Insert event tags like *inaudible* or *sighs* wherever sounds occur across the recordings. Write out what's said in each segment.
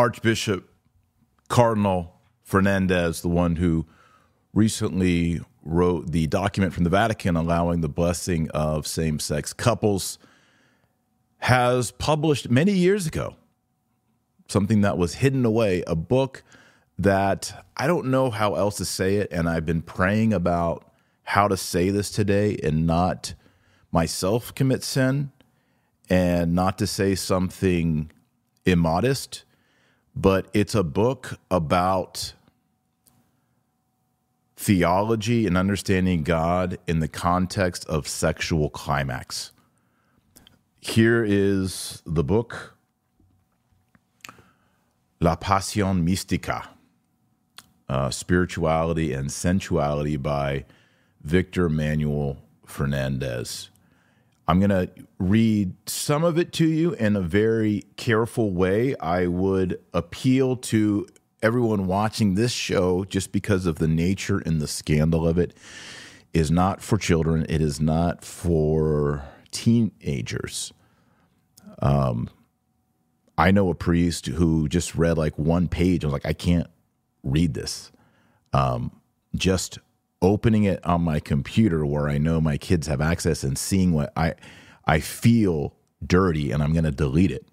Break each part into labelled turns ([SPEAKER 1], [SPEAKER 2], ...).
[SPEAKER 1] Archbishop Cardinal Fernandez, the one who recently wrote the document from the Vatican allowing the blessing of same sex couples, has published many years ago something that was hidden away, a book that I don't know how else to say it. And I've been praying about how to say this today and not myself commit sin and not to say something immodest, but it's a book about theology and understanding God in the context of sexual climax. Here is the book La Pasión Mística uh, Spirituality and Sensuality by Victor Manuel Fernandez. I'm going to read some of it to you in a very careful way. I would appeal to everyone watching this show just because of the nature and the scandal of it is not for children. It is not for teenagers. Um, I know a priest who just read like one page. I was like, I can't read this. Um, just opening it on my computer where I know my kids have access and seeing what I I feel dirty and I'm going to delete it.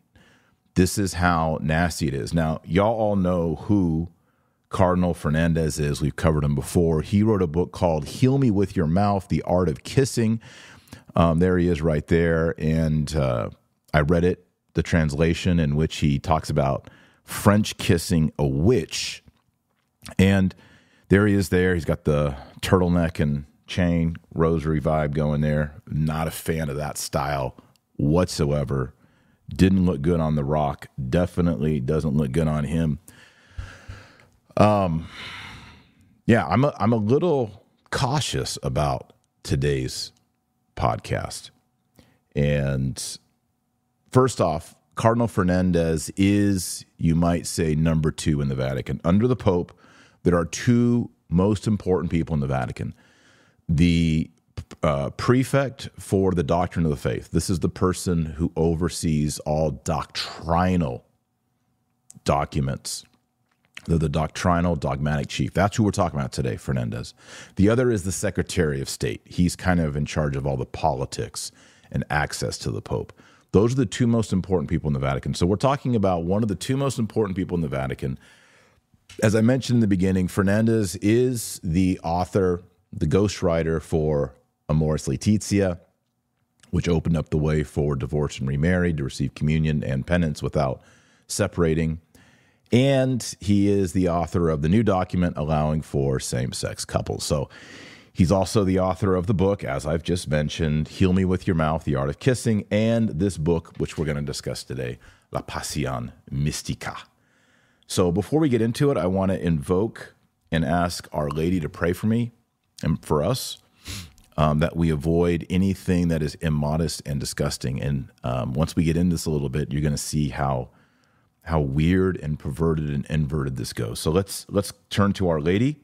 [SPEAKER 1] This is how nasty it is. Now, y'all all know who Cardinal Fernandez is. We've covered him before. He wrote a book called Heal Me with Your Mouth The Art of Kissing. Um, there he is right there. And uh, I read it, the translation in which he talks about French kissing a witch. And there he is there. He's got the turtleneck and chain rosary vibe going there. Not a fan of that style whatsoever. Didn't look good on The Rock. Definitely doesn't look good on him. Um, yeah, I'm a, I'm a little cautious about today's podcast. And first off, Cardinal Fernandez is, you might say, number two in the Vatican. Under the Pope, there are two most important people in the Vatican the uh, prefect for the doctrine of the faith. This is the person who oversees all doctrinal documents. The doctrinal dogmatic chief. That's who we're talking about today, Fernandez. The other is the Secretary of State. He's kind of in charge of all the politics and access to the Pope. Those are the two most important people in the Vatican. So we're talking about one of the two most important people in the Vatican. As I mentioned in the beginning, Fernandez is the author the ghostwriter for Amoris Laetitia, which opened up the way for divorce and remarried to receive communion and penance without separating. And he is the author of the new document allowing for same sex couples. So he's also the author of the book, as I've just mentioned, Heal Me With Your Mouth, The Art of Kissing, and this book, which we're going to discuss today, La Pasión Mística. So before we get into it, I want to invoke and ask Our Lady to pray for me and for us um, that we avoid anything that is immodest and disgusting. And um, once we get into this a little bit, you're going to see how how weird and perverted and inverted this goes. So let's let's turn to Our Lady,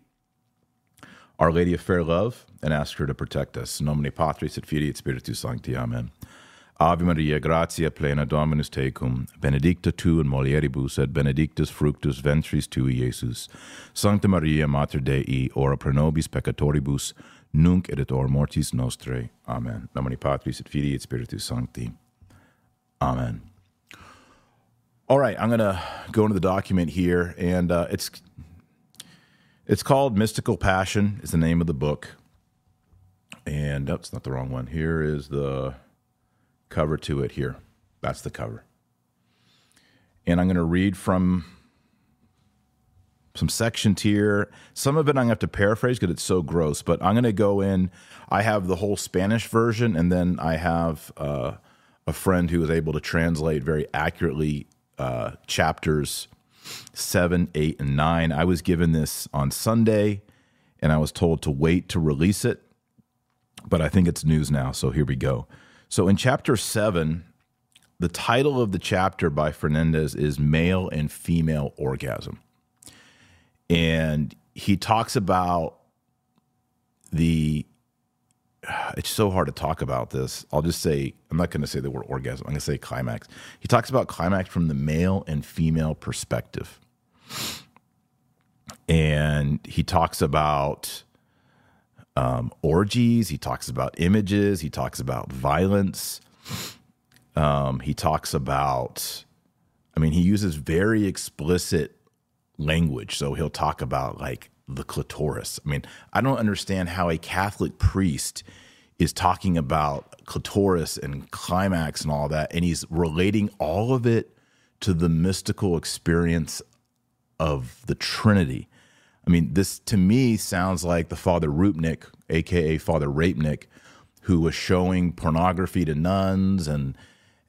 [SPEAKER 1] Our Lady of Fair Love, and ask her to protect us. Nomine Patris et Filii et Spiritus Sancti. Amen. Ave Maria, gratia plena Dominus tecum, benedicta tu in mulieribus et benedictus fructus ventris tui, Iesus. Sancta Maria, Mater Dei, ora pro nobis peccatoribus, nunc et et mortis nostrae. Amen. Nomine Patris et Filii et Spiritus Sancti. Amen. All right, I'm going to go into the document here, and uh, it's it's called Mystical Passion. Is the name of the book, and that's not the wrong one. Here is the cover to it here. That's the cover. And I'm going to read from some sections here. Some of it I'm going to have to paraphrase because it's so gross, but I'm going to go in. I have the whole Spanish version, and then I have uh, a friend who was able to translate very accurately uh, chapters seven, eight, and nine. I was given this on Sunday, and I was told to wait to release it, but I think it's news now, so here we go. So in chapter seven, the title of the chapter by Fernandez is Male and Female Orgasm. And he talks about the it's so hard to talk about this. I'll just say I'm not going to say the word orgasm. I'm going to say climax. He talks about climax from the male and female perspective, and he talks about um, orgies. He talks about images. He talks about violence. Um, he talks about. I mean, he uses very explicit language. So he'll talk about like the clitoris. I mean, I don't understand how a Catholic priest is talking about clitoris and climax and all that, and he's relating all of it to the mystical experience of the Trinity. I mean, this to me sounds like the Father Rupnik, aka Father Rapenick, who was showing pornography to nuns and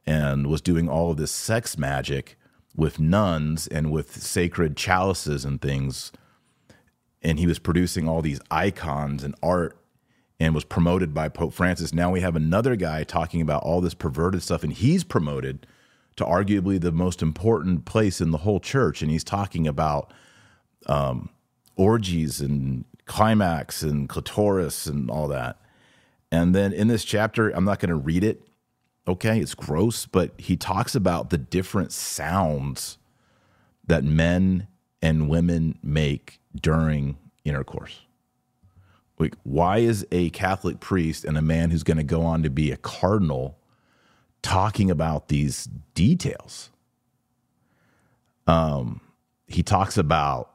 [SPEAKER 1] and was doing all of this sex magic with nuns and with sacred chalices and things and he was producing all these icons and art and was promoted by Pope Francis. Now we have another guy talking about all this perverted stuff, and he's promoted to arguably the most important place in the whole church. And he's talking about um, orgies and climax and clitoris and all that. And then in this chapter, I'm not going to read it. Okay, it's gross, but he talks about the different sounds that men and women make during intercourse. Like, why is a Catholic priest and a man who's going to go on to be a cardinal talking about these details? Um, he talks about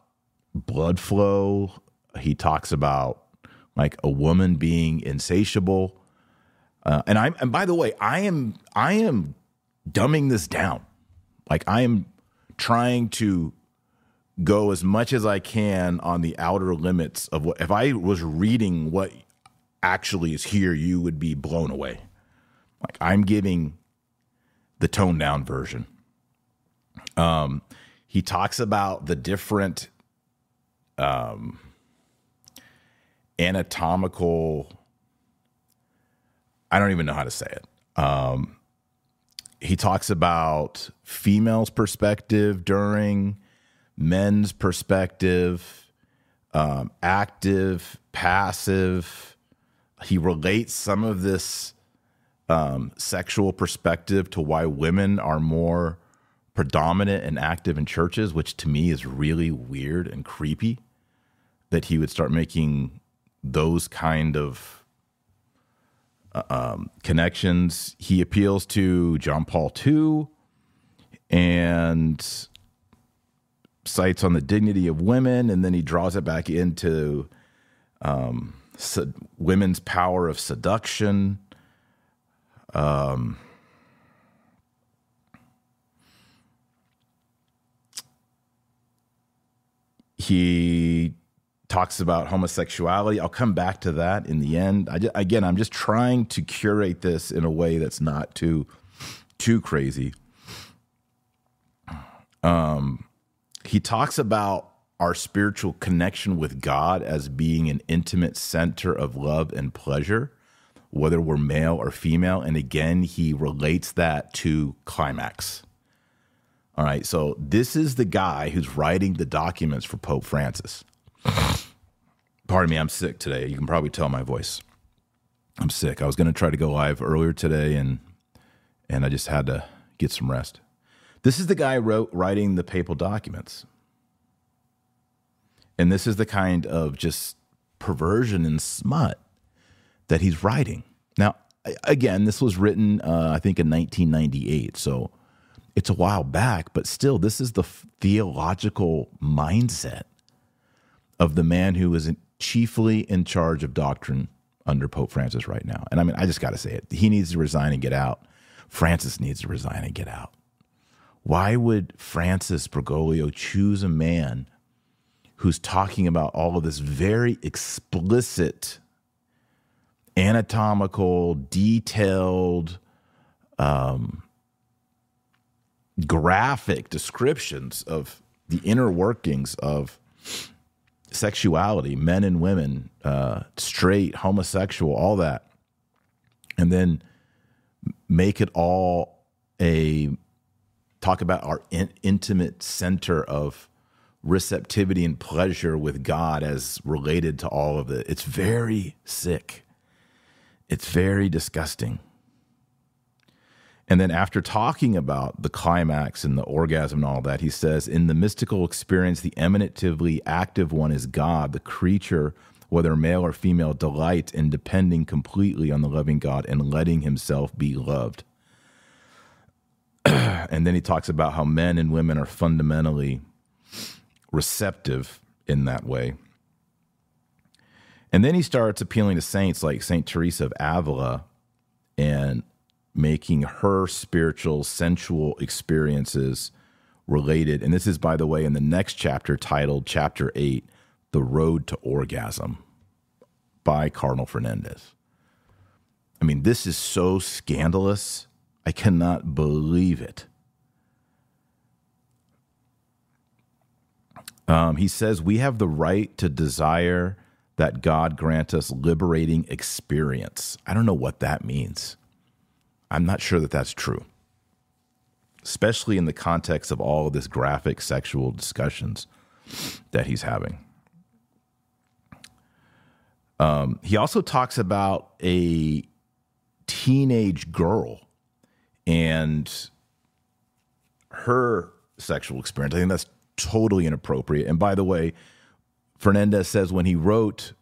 [SPEAKER 1] blood flow. He talks about like a woman being insatiable. Uh, and I'm and by the way, I am I am dumbing this down. Like I am trying to go as much as I can on the outer limits of what if I was reading what actually is here, you would be blown away. Like I'm giving the toned down version. Um, he talks about the different um, anatomical. I don't even know how to say it. Um, he talks about female's perspective during men's perspective, um, active, passive. He relates some of this um, sexual perspective to why women are more predominant and active in churches, which to me is really weird and creepy that he would start making those kind of uh, um, connections. He appeals to John Paul II and cites on the dignity of women, and then he draws it back into um, women's power of seduction. Um, he talks about homosexuality. I'll come back to that in the end. Just, again, I'm just trying to curate this in a way that's not too too crazy. Um, he talks about our spiritual connection with God as being an intimate center of love and pleasure, whether we're male or female. And again, he relates that to climax. All right, so this is the guy who's writing the documents for Pope Francis. Pardon me, I'm sick today. You can probably tell my voice. I'm sick. I was going to try to go live earlier today, and and I just had to get some rest. This is the guy wrote writing the papal documents. And this is the kind of just perversion and smut that he's writing. Now, again, this was written, uh, I think, in 1998. So it's a while back, but still, this is the theological mindset of the man who is chiefly in charge of doctrine under Pope Francis right now. And I mean, I just got to say it. He needs to resign and get out. Francis needs to resign and get out. Why would Francis Bergoglio choose a man who's talking about all of this very explicit, anatomical, detailed, um, graphic descriptions of the inner workings of sexuality, men and women, uh, straight, homosexual, all that, and then make it all a talk about our in, intimate center of receptivity and pleasure with God as related to all of it. It's very sick. It's very disgusting. And then after talking about the climax and the orgasm and all that, he says, in the mystical experience, the emanatively active one is God. The creature, whether male or female, delights in depending completely on the loving God and letting himself be loved. *clears throat* and then he talks about how men and women are fundamentally receptive in that way. And then he starts appealing to saints like Saint Teresa of Avila and making her spiritual, sensual experiences related. And this is, by the way, in the next chapter titled Chapter 8 The Road to Orgasm by Cardinal Fernandez. I mean, this is so scandalous. I cannot believe it. Um, he says, We have the right to desire that God grant us liberating experience. I don't know what that means. I'm not sure that that's true, especially in the context of all of this graphic sexual discussions that he's having. Um, he also talks about a teenage girl and her sexual experience. I think that's totally inappropriate. And by the way, Fernandez says when he wrote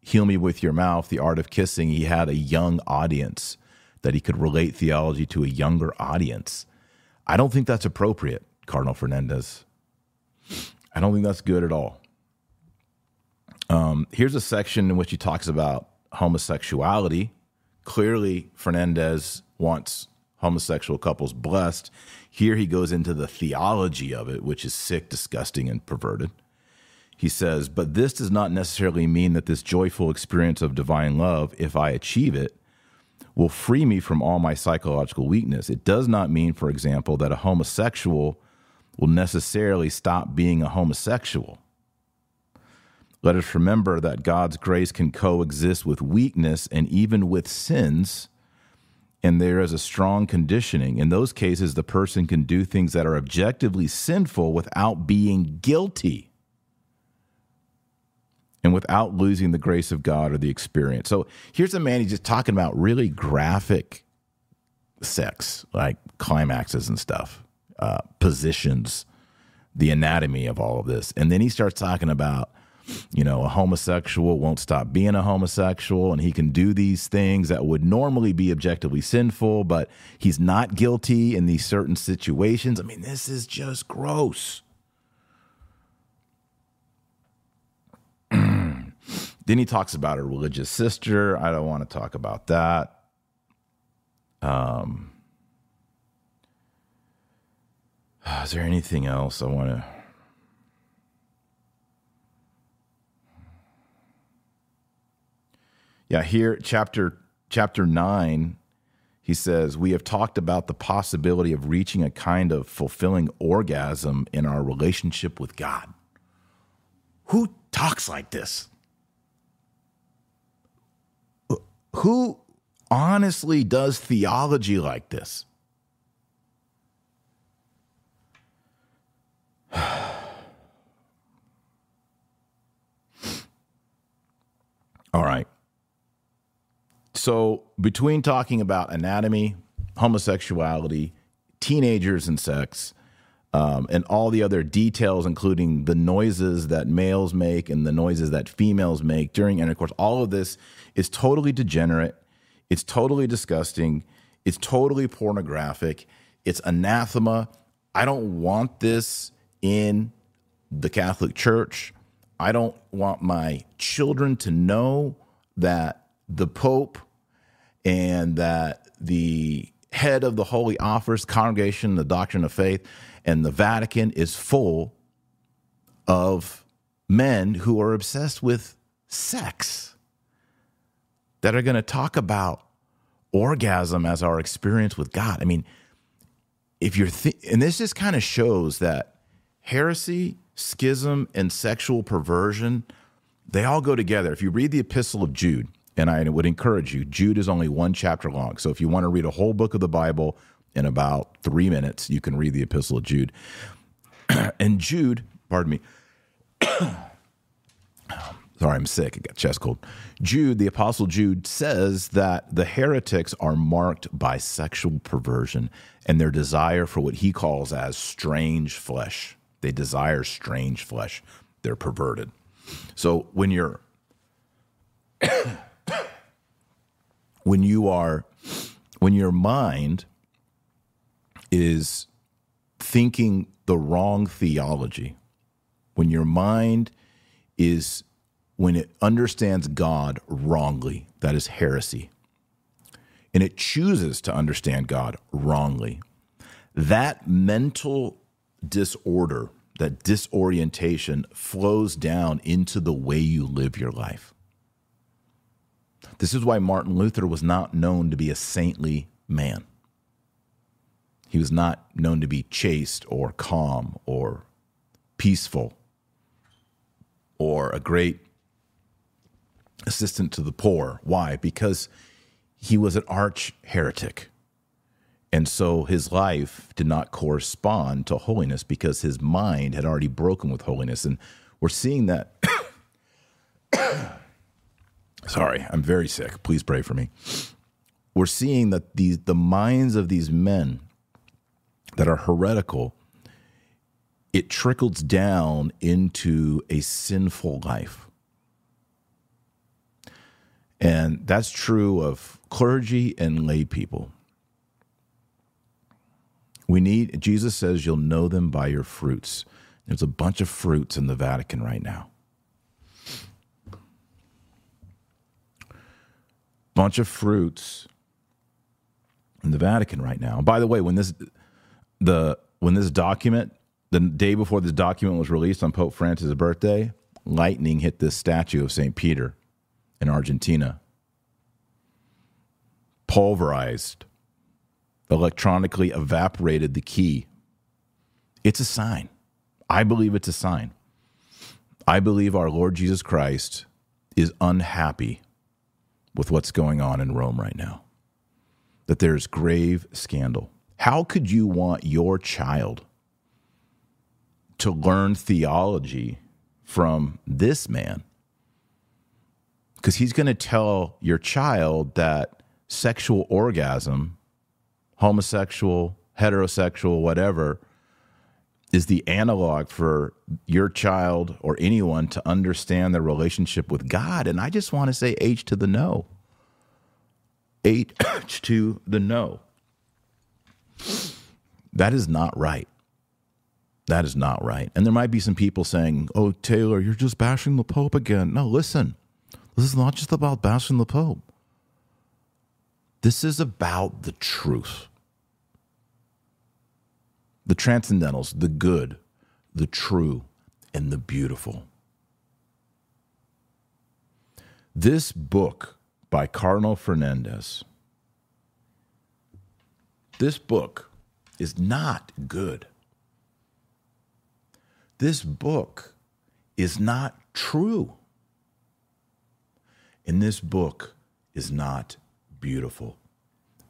[SPEAKER 1] Heal Me With Your Mouth, The Art of Kissing, he had a young audience that he could relate theology to a younger audience. I don't think that's appropriate, Cardinal Fernandez. I don't think that's good at all. Um, here's a section in which he talks about homosexuality. Clearly, Fernandez wants homosexual couples blessed. Here he goes into the theology of it, which is sick, disgusting, and perverted. He says, But this does not necessarily mean that this joyful experience of divine love, if I achieve it, will free me from all my psychological weakness. It does not mean, for example, that a homosexual will necessarily stop being a homosexual. Let us remember that God's grace can coexist with weakness and even with sins, and there is a strong conditioning. In those cases, the person can do things that are objectively sinful without being guilty and without losing the grace of God or the experience. So here's a man he's just talking about really graphic sex, like climaxes and stuff, uh, positions, the anatomy of all of this. And then he starts talking about, you know, a homosexual won't stop being a homosexual and he can do these things that would normally be objectively sinful, but he's not guilty in these certain situations. I mean, this is just gross. Then he talks about a religious sister. I don't want to talk about that. Um, *sighs* is there anything else I want to? Yeah, here chapter chapter 9 he says, We have talked about the possibility of reaching a kind of fulfilling orgasm in our relationship with God. Who talks like this? Who honestly does theology like this? *sighs* All right. So, between talking about anatomy, homosexuality, teenagers and sex, um, and all the other details, including the noises that males make and the noises that females make during intercourse. All of this is totally degenerate. It's totally disgusting. It's totally pornographic. It's anathema. I don't want this in the Catholic Church. I don't want my children to know that the Pope and that the head of the Holy Office, Congregation, the Doctrine of Faith, and the Vatican is full of men who are obsessed with sex that are going to talk about orgasm as our experience with God. I mean, if you're, th- and this just kind of shows that heresy, schism, and sexual perversion, they all go together. If you read the Epistle of Jude, and I would encourage you, Jude is only one chapter long. So if you want to read a whole book of the Bible, in about three minutes. You can read the Epistle of Jude. *clears throat* and Jude, pardon me, *coughs* sorry, I'm sick. I got chest cold. Jude, the apostle Jude, says that the heretics are marked by sexual perversion and their desire for what he calls as strange flesh. They desire strange flesh. They're perverted. So when you're *coughs* when you are when your mind is thinking the wrong theology, when your mind is when it understands God wrongly, that is heresy. And it chooses to understand God wrongly. That mental disorder, that disorientation flows down into the way you live your life. This is why Martin Luther was not known to be a saintly man. He was not known to be chaste or calm or peaceful or a great assistant to the poor. Why? Because he was an arch heretic. And so his life did not correspond to holiness because his mind had already broken with holiness. And we're seeing that. *coughs* Sorry, I'm very sick. Please pray for me. We're seeing that these, the minds of these men that are heretical, it trickles down into a sinful life. And that's true of clergy and lay people. We need, Jesus says, you'll know them by your fruits. There's a bunch of fruits in the Vatican right now. Bunch of fruits in the Vatican right now. By the way, when this the when this document, the day before this document was released on Pope Francis' birthday, lightning hit this statue of St. Peter in Argentina. Pulverized, electronically evaporated the key. It's a sign. I believe it's a sign. I believe our Lord Jesus Christ is unhappy with what's going on in Rome right now, that there's grave scandal. How could you want your child to learn theology from this man? Because he's going to tell your child that sexual orgasm, homosexual, heterosexual, whatever, is the analog for your child or anyone to understand their relationship with God. And I just want to say H to the no. H *coughs* to the no. That is not right. That is not right. And there might be some people saying, oh, Taylor, you're just bashing the Pope again. No, listen, this is not just about bashing the Pope. This is about the truth. The transcendentals, the good, the true, and the beautiful. This book by Cardinal Fernandez, this book is not good. This book is not true. And this book is not beautiful.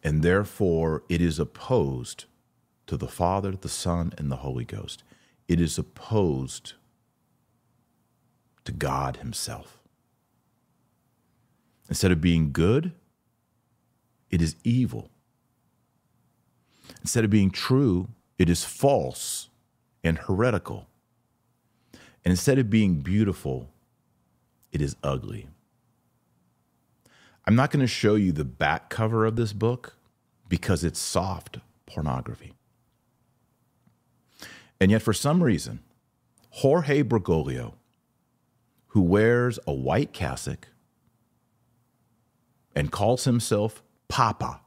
[SPEAKER 1] And therefore, it is opposed to the Father, the Son, and the Holy Ghost. It is opposed to God Himself. Instead of being good, it is evil. Instead of being true, it is false and heretical. And instead of being beautiful, it is ugly. I'm not going to show you the back cover of this book because it's soft pornography. And yet, for some reason, Jorge Bergoglio, who wears a white cassock and calls himself Papa,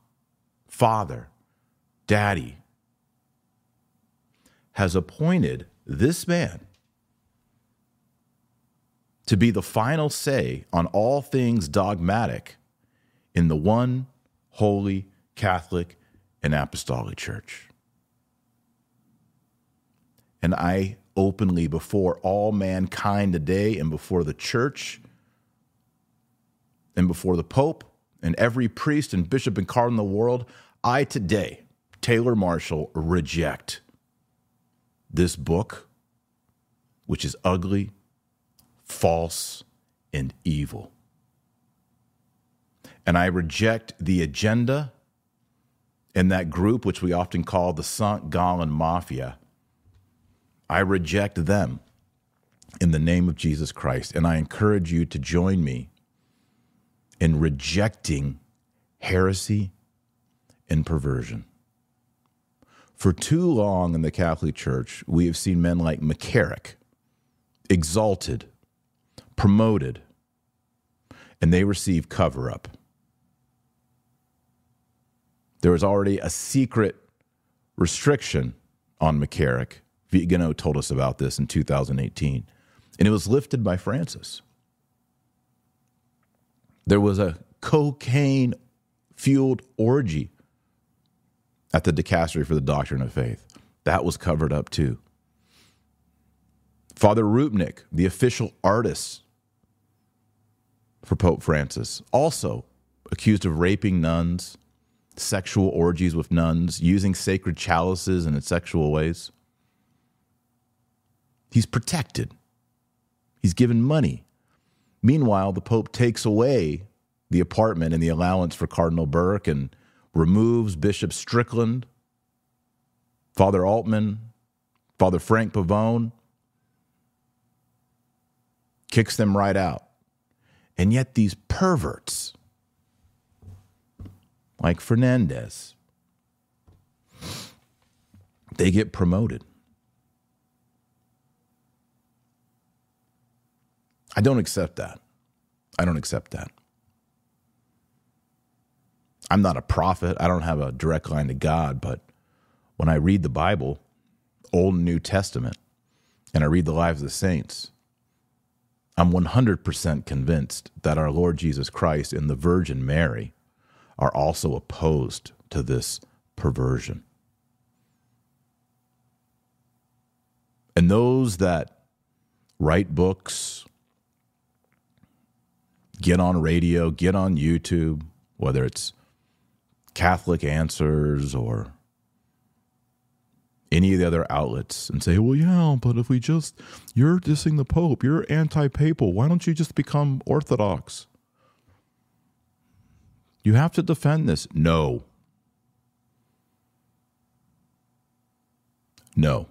[SPEAKER 1] Father, Daddy, has appointed this man to be the final say on all things dogmatic in the one holy Catholic and Apostolic Church. And I openly, before all mankind today, and before the church, and before the Pope, and every priest and bishop and cardinal in the world, I today, Taylor Marshall, reject this book, which is ugly, false, and evil. And I reject the agenda and that group, which we often call the St. Gallen Mafia. I reject them in the name of Jesus Christ. And I encourage you to join me in rejecting heresy and perversion. For too long in the Catholic Church, we have seen men like McCarrick exalted, promoted, and they receive cover up. There was already a secret restriction on McCarrick. Vigano told us about this in 2018, and it was lifted by Francis. There was a cocaine fueled orgy at the dicastery for the doctrine of faith. That was covered up too. Father Rupnik, the official artist for Pope Francis, also accused of raping nuns, sexual orgies with nuns, using sacred chalices in sexual ways. He's protected. He's given money. Meanwhile, the Pope takes away the apartment and the allowance for Cardinal Burke and removes Bishop Strickland, Father Altman, Father Frank Pavone, kicks them right out. And yet, these perverts, like Fernandez, they get promoted. I don't accept that. I don't accept that. I'm not a prophet. I don't have a direct line to God, but when I read the Bible, Old and New Testament, and I read the lives of the saints, I'm 100% convinced that our Lord Jesus Christ and the Virgin Mary are also opposed to this perversion. And those that write books, get on radio, get on YouTube, whether it's Catholic Answers or any of the other outlets and say, well, yeah, but if we just, you're dissing the Pope, you're anti papal, why don't you just become Orthodox? You have to defend this. No. No.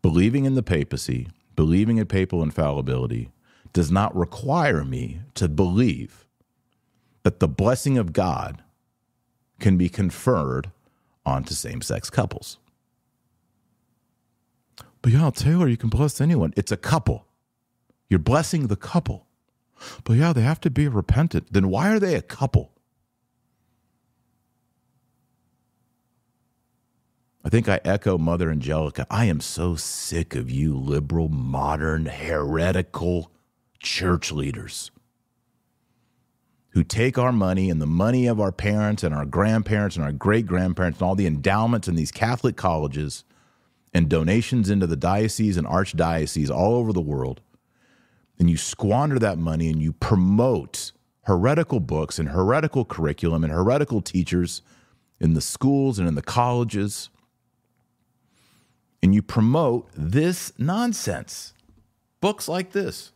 [SPEAKER 1] Believing in the papacy, believing in papal infallibility, does not require me to believe that the blessing of God can be conferred onto same sex couples. But yeah, Taylor, you can bless anyone. It's a couple. You're blessing the couple. But yeah, they have to be repentant. Then why are they a couple? I think I echo Mother Angelica. I am so sick of you liberal, modern, heretical church leaders who take our money and the money of our parents and our grandparents and our great grandparents and all the endowments in these Catholic colleges and donations into the diocese and archdioceses all over the world, and you squander that money and you promote heretical books and heretical curriculum and heretical teachers in the schools and in the colleges, and you promote this nonsense. Books like this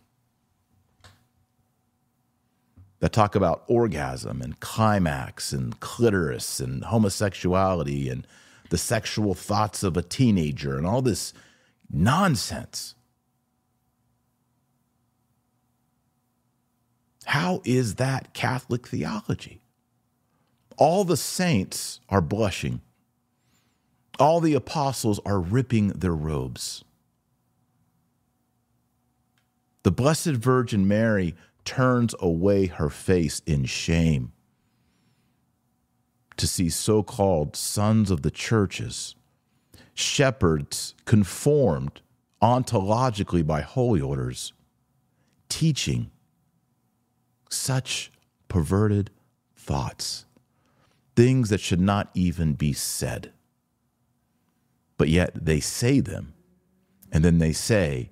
[SPEAKER 1] that talk about orgasm and climax and clitoris and homosexuality and the sexual thoughts of a teenager and all this nonsense. How is that Catholic theology? All the saints are blushing. All the apostles are ripping their robes. The Blessed Virgin Mary turns away her face in shame to see so called sons of the churches, shepherds conformed ontologically by holy orders, teaching such perverted thoughts, things that should not even be said. But yet they say them, and then they say,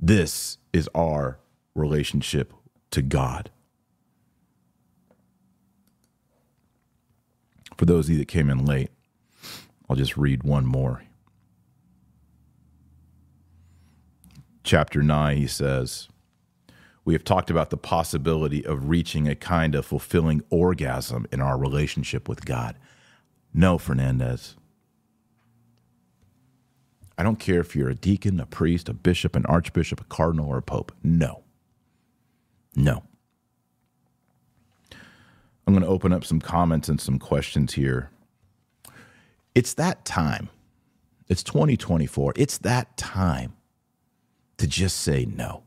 [SPEAKER 1] This is our relationship to God. For those of you that came in late, I'll just read one more. chapter 9, he says, We have talked about the possibility of reaching a kind of fulfilling orgasm in our relationship with God. No, Fernandez. I don't care if you're a deacon, a priest, a bishop, an archbishop, a cardinal, or a pope. No. No. I'm going to open up some comments and some questions here. It's that time. It's 2024. It's that time to just say no.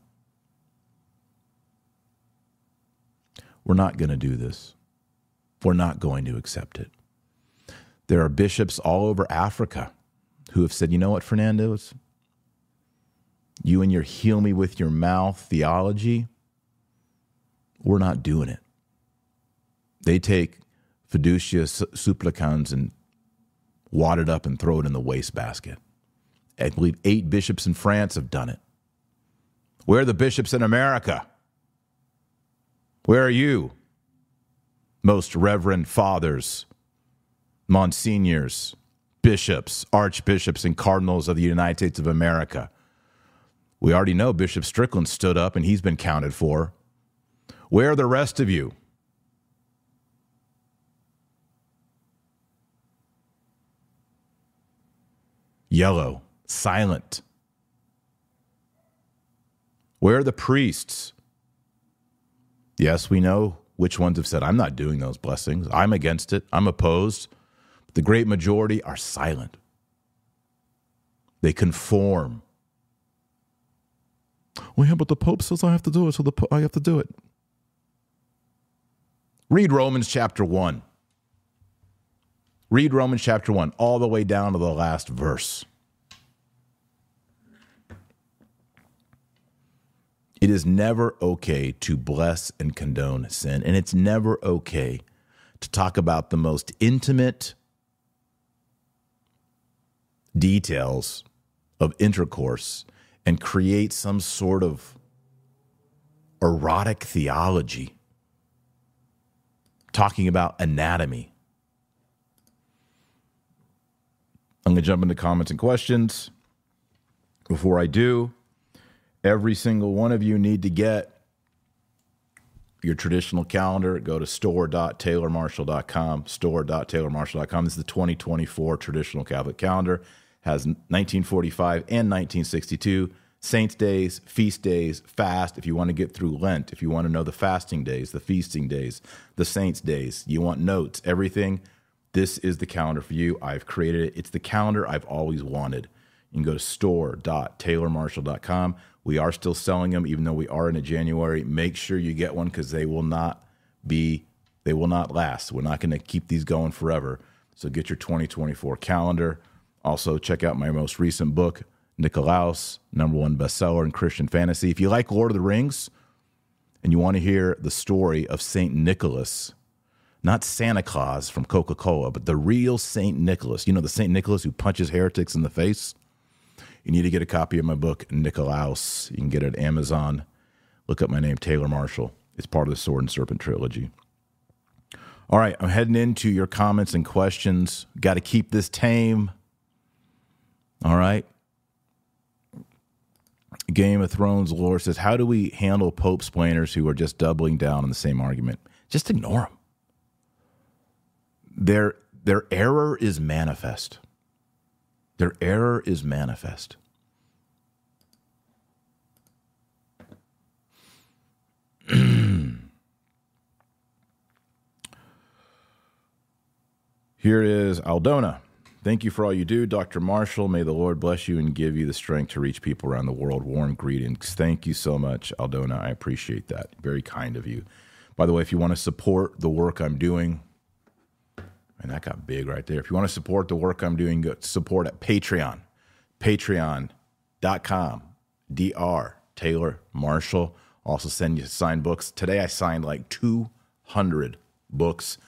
[SPEAKER 1] We're not going to do this. We're not going to accept it. There are bishops all over Africa who have said, you know what, Fernandez? You and your heal me with your mouth theology, we're not doing it. They take fiducia supplicans and wad it up and throw it in the wastebasket. I believe eight bishops in France have done it. Where are the bishops in America? Where are you, most reverend fathers, monsignors, bishops, archbishops, and cardinals of the United States of America? We already know Bishop Strickland stood up and he's been counted for. Where are the rest of you? Yellow, silent. Where are the priests? Yes, we know which ones have said, I'm not doing those blessings. I'm against it. I'm opposed. But the great majority are silent. They conform. Well, yeah, but the Pope says I have to do it, so the po- I have to do it. Read Romans chapter 1. Read Romans chapter 1 all the way down to the last verse. It is never okay to bless and condone sin, and it's never okay to talk about the most intimate details of intercourse and create some sort of erotic theology talking about anatomy. I'm going to jump into comments and questions. Before I do, every single one of you need to get your traditional calendar. Go to store.taylormarshall.com, store.taylormarshall.com. This is the 2024 traditional Catholic calendar. Has 1945 and 1962 saints days, feast days, fast. If you want to get through Lent, if you want to know the fasting days, the feasting days, the saints days, you want notes, everything. This is the calendar for you. I've created it. It's the calendar I've always wanted. You can go to store.taylormarshall.com. We are still selling them, even though we are in a January. Make sure you get one because they will not be, they will not last. We're not going to keep these going forever. So get your 2024 calendar. Also, check out my most recent book, Nikolaos, number one bestseller in Christian fantasy. If you like Lord of the Rings and you want to hear the story of St. Nicholas, not Santa Claus from Coca Cola, but the real St. Nicholas, you know, the St. Nicholas who punches heretics in the face you need to get a copy of my book, Nikolaos. You can get it at Amazon. Look up my name, Taylor Marshall. It's part of the Sword and Serpent trilogy. All right, I'm heading into your comments and questions. Got to keep this tame. All right. Game of Thrones lore says, How do we handle Pope splainers who are just doubling down on the same argument? Just ignore them. Their, their error is manifest. Their error is manifest. *clears throat* Here is Aldona. Thank you for all you do, Dr. Marshall. May the Lord bless you and give you the strength to reach people around the world. Warm greetings. Thank you so much, Aldona. I appreciate that. Very kind of you. By the way, if you want to support the work I'm doing, and that got big right there. If you want to support the work I'm doing, go support at Patreon, patreon.com, dr Taylor Marshall. Also send you signed books. Today I signed like 200 books.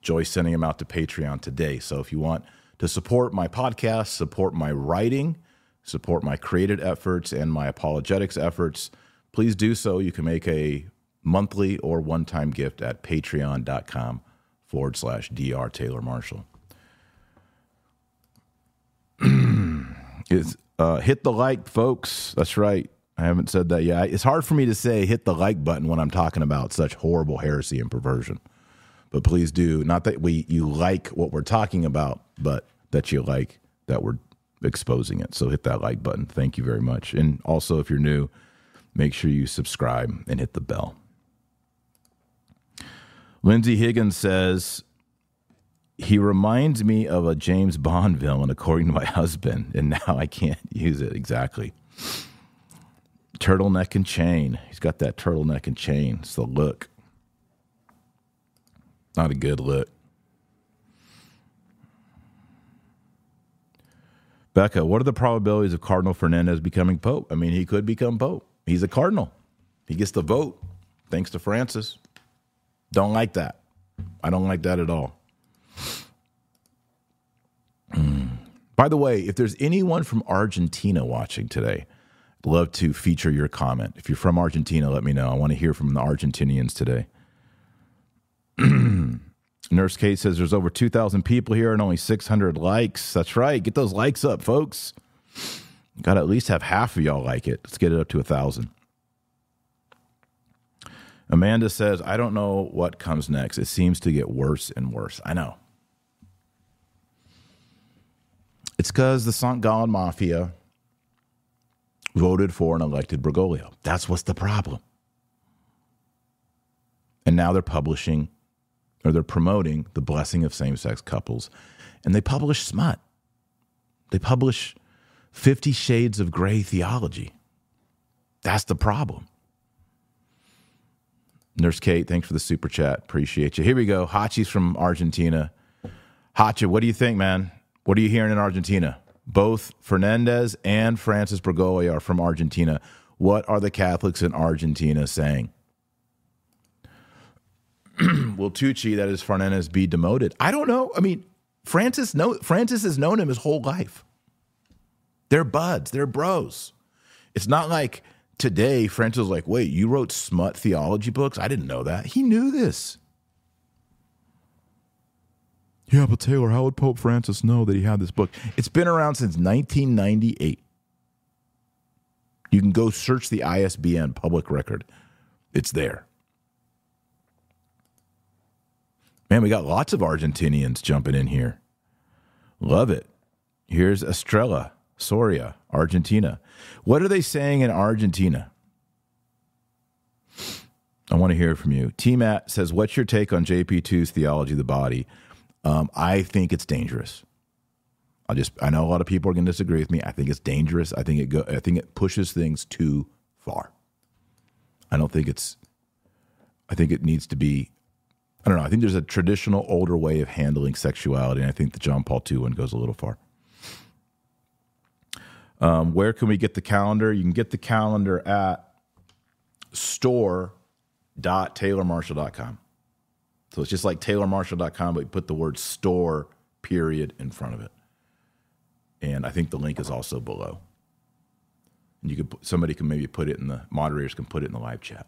[SPEAKER 1] Joy's sending them out to Patreon today. So if you want to support my podcast, support my writing, support my creative efforts and my apologetics efforts, please do so. You can make a monthly or one time gift at patreon.com forward slash dr Taylor Marshall. *clears throat* uh, hit the like, folks. That's right. I haven't said that yet. It's hard for me to say hit the like button when I'm talking about such horrible heresy and perversion. But please do. Not that we you like what we're talking about, but that you like that we're exposing it. So hit that like button. Thank you very much. And also, if you're new, make sure you subscribe and hit the bell. Lindsay Higgins says, he reminds me of a James Bond villain, according to my husband, and now I can't use it exactly. Turtleneck and chain. He's got that turtleneck and chain. It's the look. Not a good look. Becca, what are the probabilities of Cardinal Fernandez becoming Pope? I mean, he could become Pope. He's a Cardinal. He gets the vote thanks to Francis. Don't like that. I don't like that at all. Mm. By the way, if there's anyone from Argentina watching today, I'd love to feature your comment. If you're from Argentina, let me know. I want to hear from the Argentinians today. *clears throat* Nurse Kate says there's over 2,000 people here and only 600 likes. That's right. Get those likes up, folks. Got to at least have half of y'all like it. Let's get it up to a 1,000. Amanda says, I don't know what comes next. It seems to get worse and worse. I know. It's because the St. Gallen Mafia voted for and elected Bergoglio. That's what's the problem. And now they're publishing or they're promoting the blessing of same sex couples. And they publish smut. They publish 50 Shades of Gray theology. That's the problem. Nurse Kate, thanks for the super chat. Appreciate you. Here we go. Hachi's from Argentina. Hachi, what do you think, man? What are you hearing in Argentina? Both Fernandez and Francis Bergoglio are from Argentina. What are the Catholics in Argentina saying? *clears throat* Will Tucho, that is Fernandez, be demoted? I don't know. I mean, Francis know Francis has known him his whole life. They're buds, they're bros. It's not like today Francis was like, wait, you wrote smut theology books? I didn't know that. He knew this. Yeah, but Taylor, how would Pope Francis know that he had this book? It's been around since 1998. You can go search the ISBN public record, it's there. Man, we got lots of Argentinians jumping in here. Love it. Here's Estrella, Soria, Argentina. What are they saying in Argentina? I want to hear from you. T Matt says, What's your take on JP2's theology of the body? Um, I think it's dangerous. I just I know a lot of people are going to disagree with me. I think it's dangerous. I think it go, I think it pushes things too far. I don't think it's I think it needs to be I don't know. I think there's a traditional older way of handling sexuality, and I think the John Paul II one goes a little far. Um, where can we get the calendar? You can get the calendar at store.taylormarshall.com. So it's just like taylormarshall.com, but you put the word store period in front of it. And I think the link is also below. And you could somebody can maybe put it in the moderators can put it in the live chat.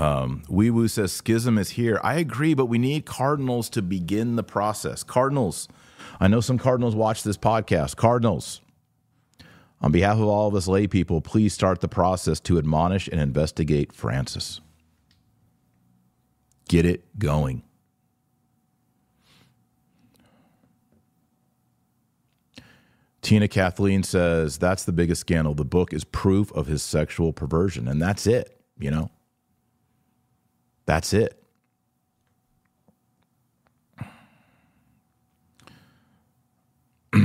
[SPEAKER 1] Um, Wee Woo says schism is here. I agree, but we need cardinals to begin the process. Cardinals, I know some cardinals watch this podcast. Cardinals, on behalf of all of us lay people, please start the process to admonish and investigate Francis. Get it going. Tina Kathleen says that's the biggest scandal. The book is proof of his sexual perversion, and that's it, you know? That's it. *clears throat* uh,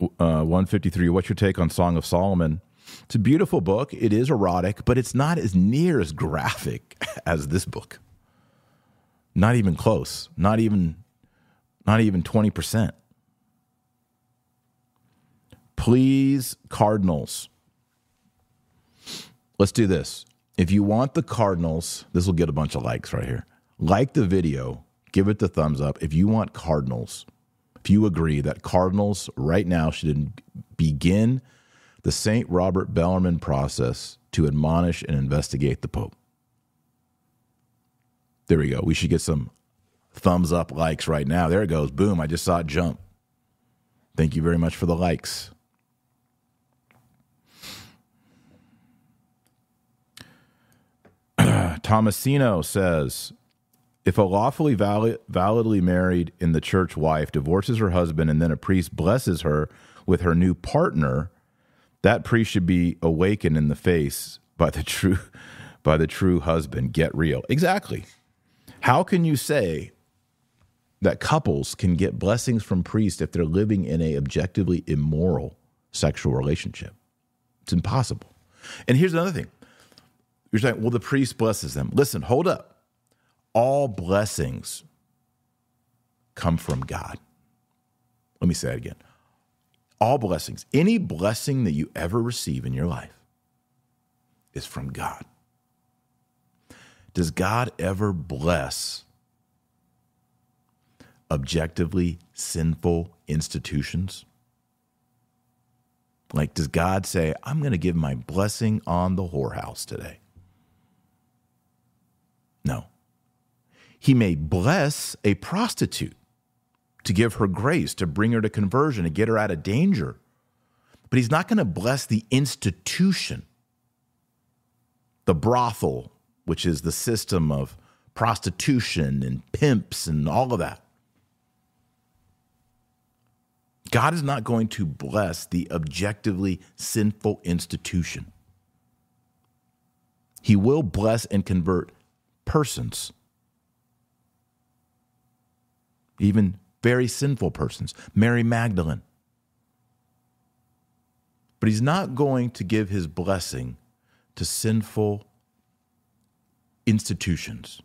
[SPEAKER 1] 153. What's your take on Song of Solomon? It's a beautiful book. It is erotic, but it's not as near as graphic *laughs* as this book. Not even close. Not even not even 20%. Please, Cardinals. Let's do this. If you want the Cardinals, this will get a bunch of likes right here. Like the video, give it the thumbs up. If you want Cardinals, if you agree that Cardinals right now should begin the St. Robert Bellarmine process to admonish and investigate the Pope. There we go. We should get some thumbs up likes right now. There it goes. Boom. I just saw it jump. Thank you very much for the likes. Tomasino says if a lawfully valid, validly married in the church wife divorces her husband and then a priest blesses her with her new partner, that priest should be awakened in the face by the true *laughs* by the true husband. Get real. Exactly. How can you say that couples can get blessings from priests if they're living in a objectively immoral sexual relationship? It's impossible. And here's another thing. You're saying, well, the priest blesses them. Listen, hold up. All blessings come from God. Let me say it again. All blessings, any blessing that you ever receive in your life is from God. Does God ever bless objectively sinful institutions? Like, does God say, I'm going to give my blessing on the whorehouse today? No. He may bless a prostitute to give her grace, to bring her to conversion, to get her out of danger. But he's not going to bless the institution, the brothel, which is the system of prostitution and pimps and all of that. God is not going to bless the objectively sinful institution. He will bless and convert persons, even very sinful persons, Mary Magdalene. But he's not going to give his blessing to sinful institutions,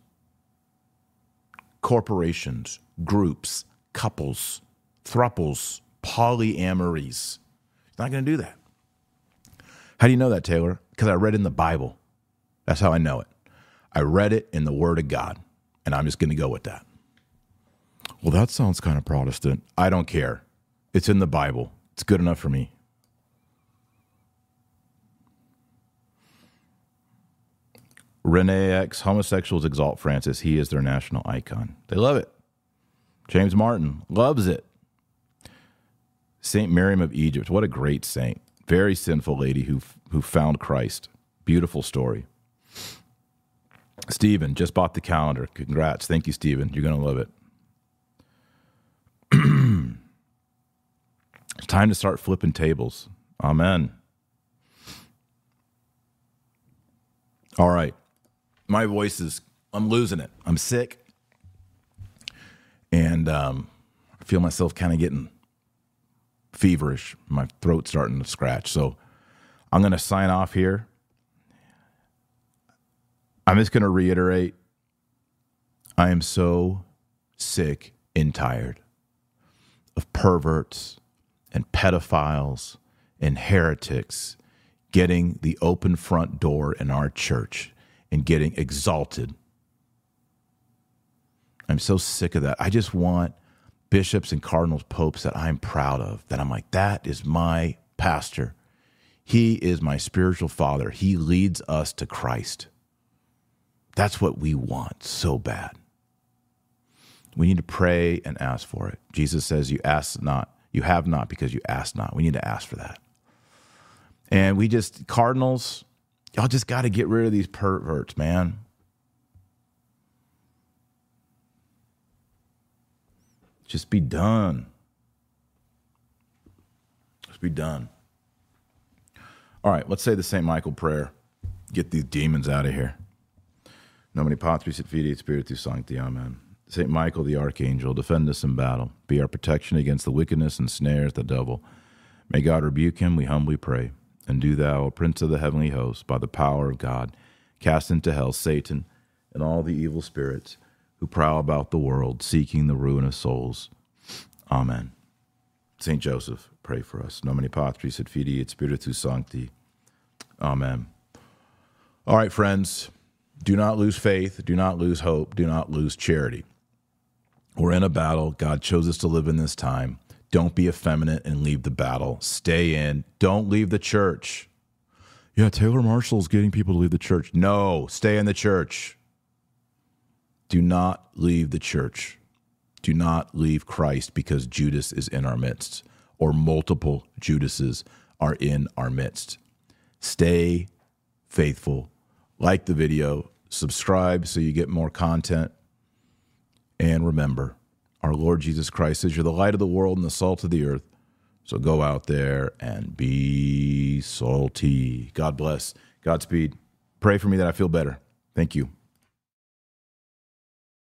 [SPEAKER 1] corporations, groups, couples, thruples, polyamories. He's not going to do that. How do you know that, Taylor? Because I read in the Bible. That's how I know it. I read it in the Word of God, and I'm just going to go with that. Well, that sounds kind of Protestant. I don't care. It's in the Bible. It's good enough for me. Renee X, homosexuals exalt Francis. He is their national icon. They love it. James Martin loves it. Saint Miriam of Egypt, what a great saint. Very sinful lady who who found Christ. Beautiful story. Stephen just bought the calendar. Congrats. Thank you, Stephen. You're going to love it. *clears throat* it's time to start flipping tables. Amen. All right. My voice is, I'm losing it. I'm sick. And um, I feel myself kind of getting feverish. My throat's starting to scratch. So I'm going to sign off here. I'm just going to reiterate I am so sick and tired of perverts and pedophiles and heretics getting the open front door in our church and getting exalted. I'm so sick of that. I just want bishops and cardinals, popes that I'm proud of, that I'm like, that is my pastor. He is my spiritual father. He leads us to Christ. That's what we want so bad. We need to pray and ask for it. Jesus says, You ask not, you have not because you ask not. We need to ask for that. And we just, Cardinals, y'all just got to get rid of these perverts, man. Just be done. Just be done. All right, let's say the St. Michael prayer. Get these demons out of here. Nomine Patris et Filii Spiritus Sancti. Amen. St. Michael the Archangel, defend us in battle. Be our protection against the wickedness and snares of the devil. May God rebuke him, we humbly pray. And do thou, O Prince of the heavenly host, by the power of God, cast into hell Satan and all the evil spirits who prowl about the world, seeking the ruin of souls. Amen. St. Joseph, pray for us. Nomine Patris et Filii Spiritus Sancti. Amen. All right, friends. Do not lose faith. Do not lose hope. Do not lose charity. We're in a battle. God chose us to live in this time. Don't be effeminate and leave the battle. Stay in. Don't leave the church. Yeah, Taylor Marshall's getting people to leave the church. No, stay in the church. Do not leave the church. Do not leave Christ because Judas is in our midst or multiple Judases are in our midst. Stay faithful. Like the video, subscribe so you get more content. And remember, our Lord Jesus Christ says, You're the light of the world and the salt of the earth. So go out there and be salty. God bless. Godspeed. Pray for me that I feel better. Thank you.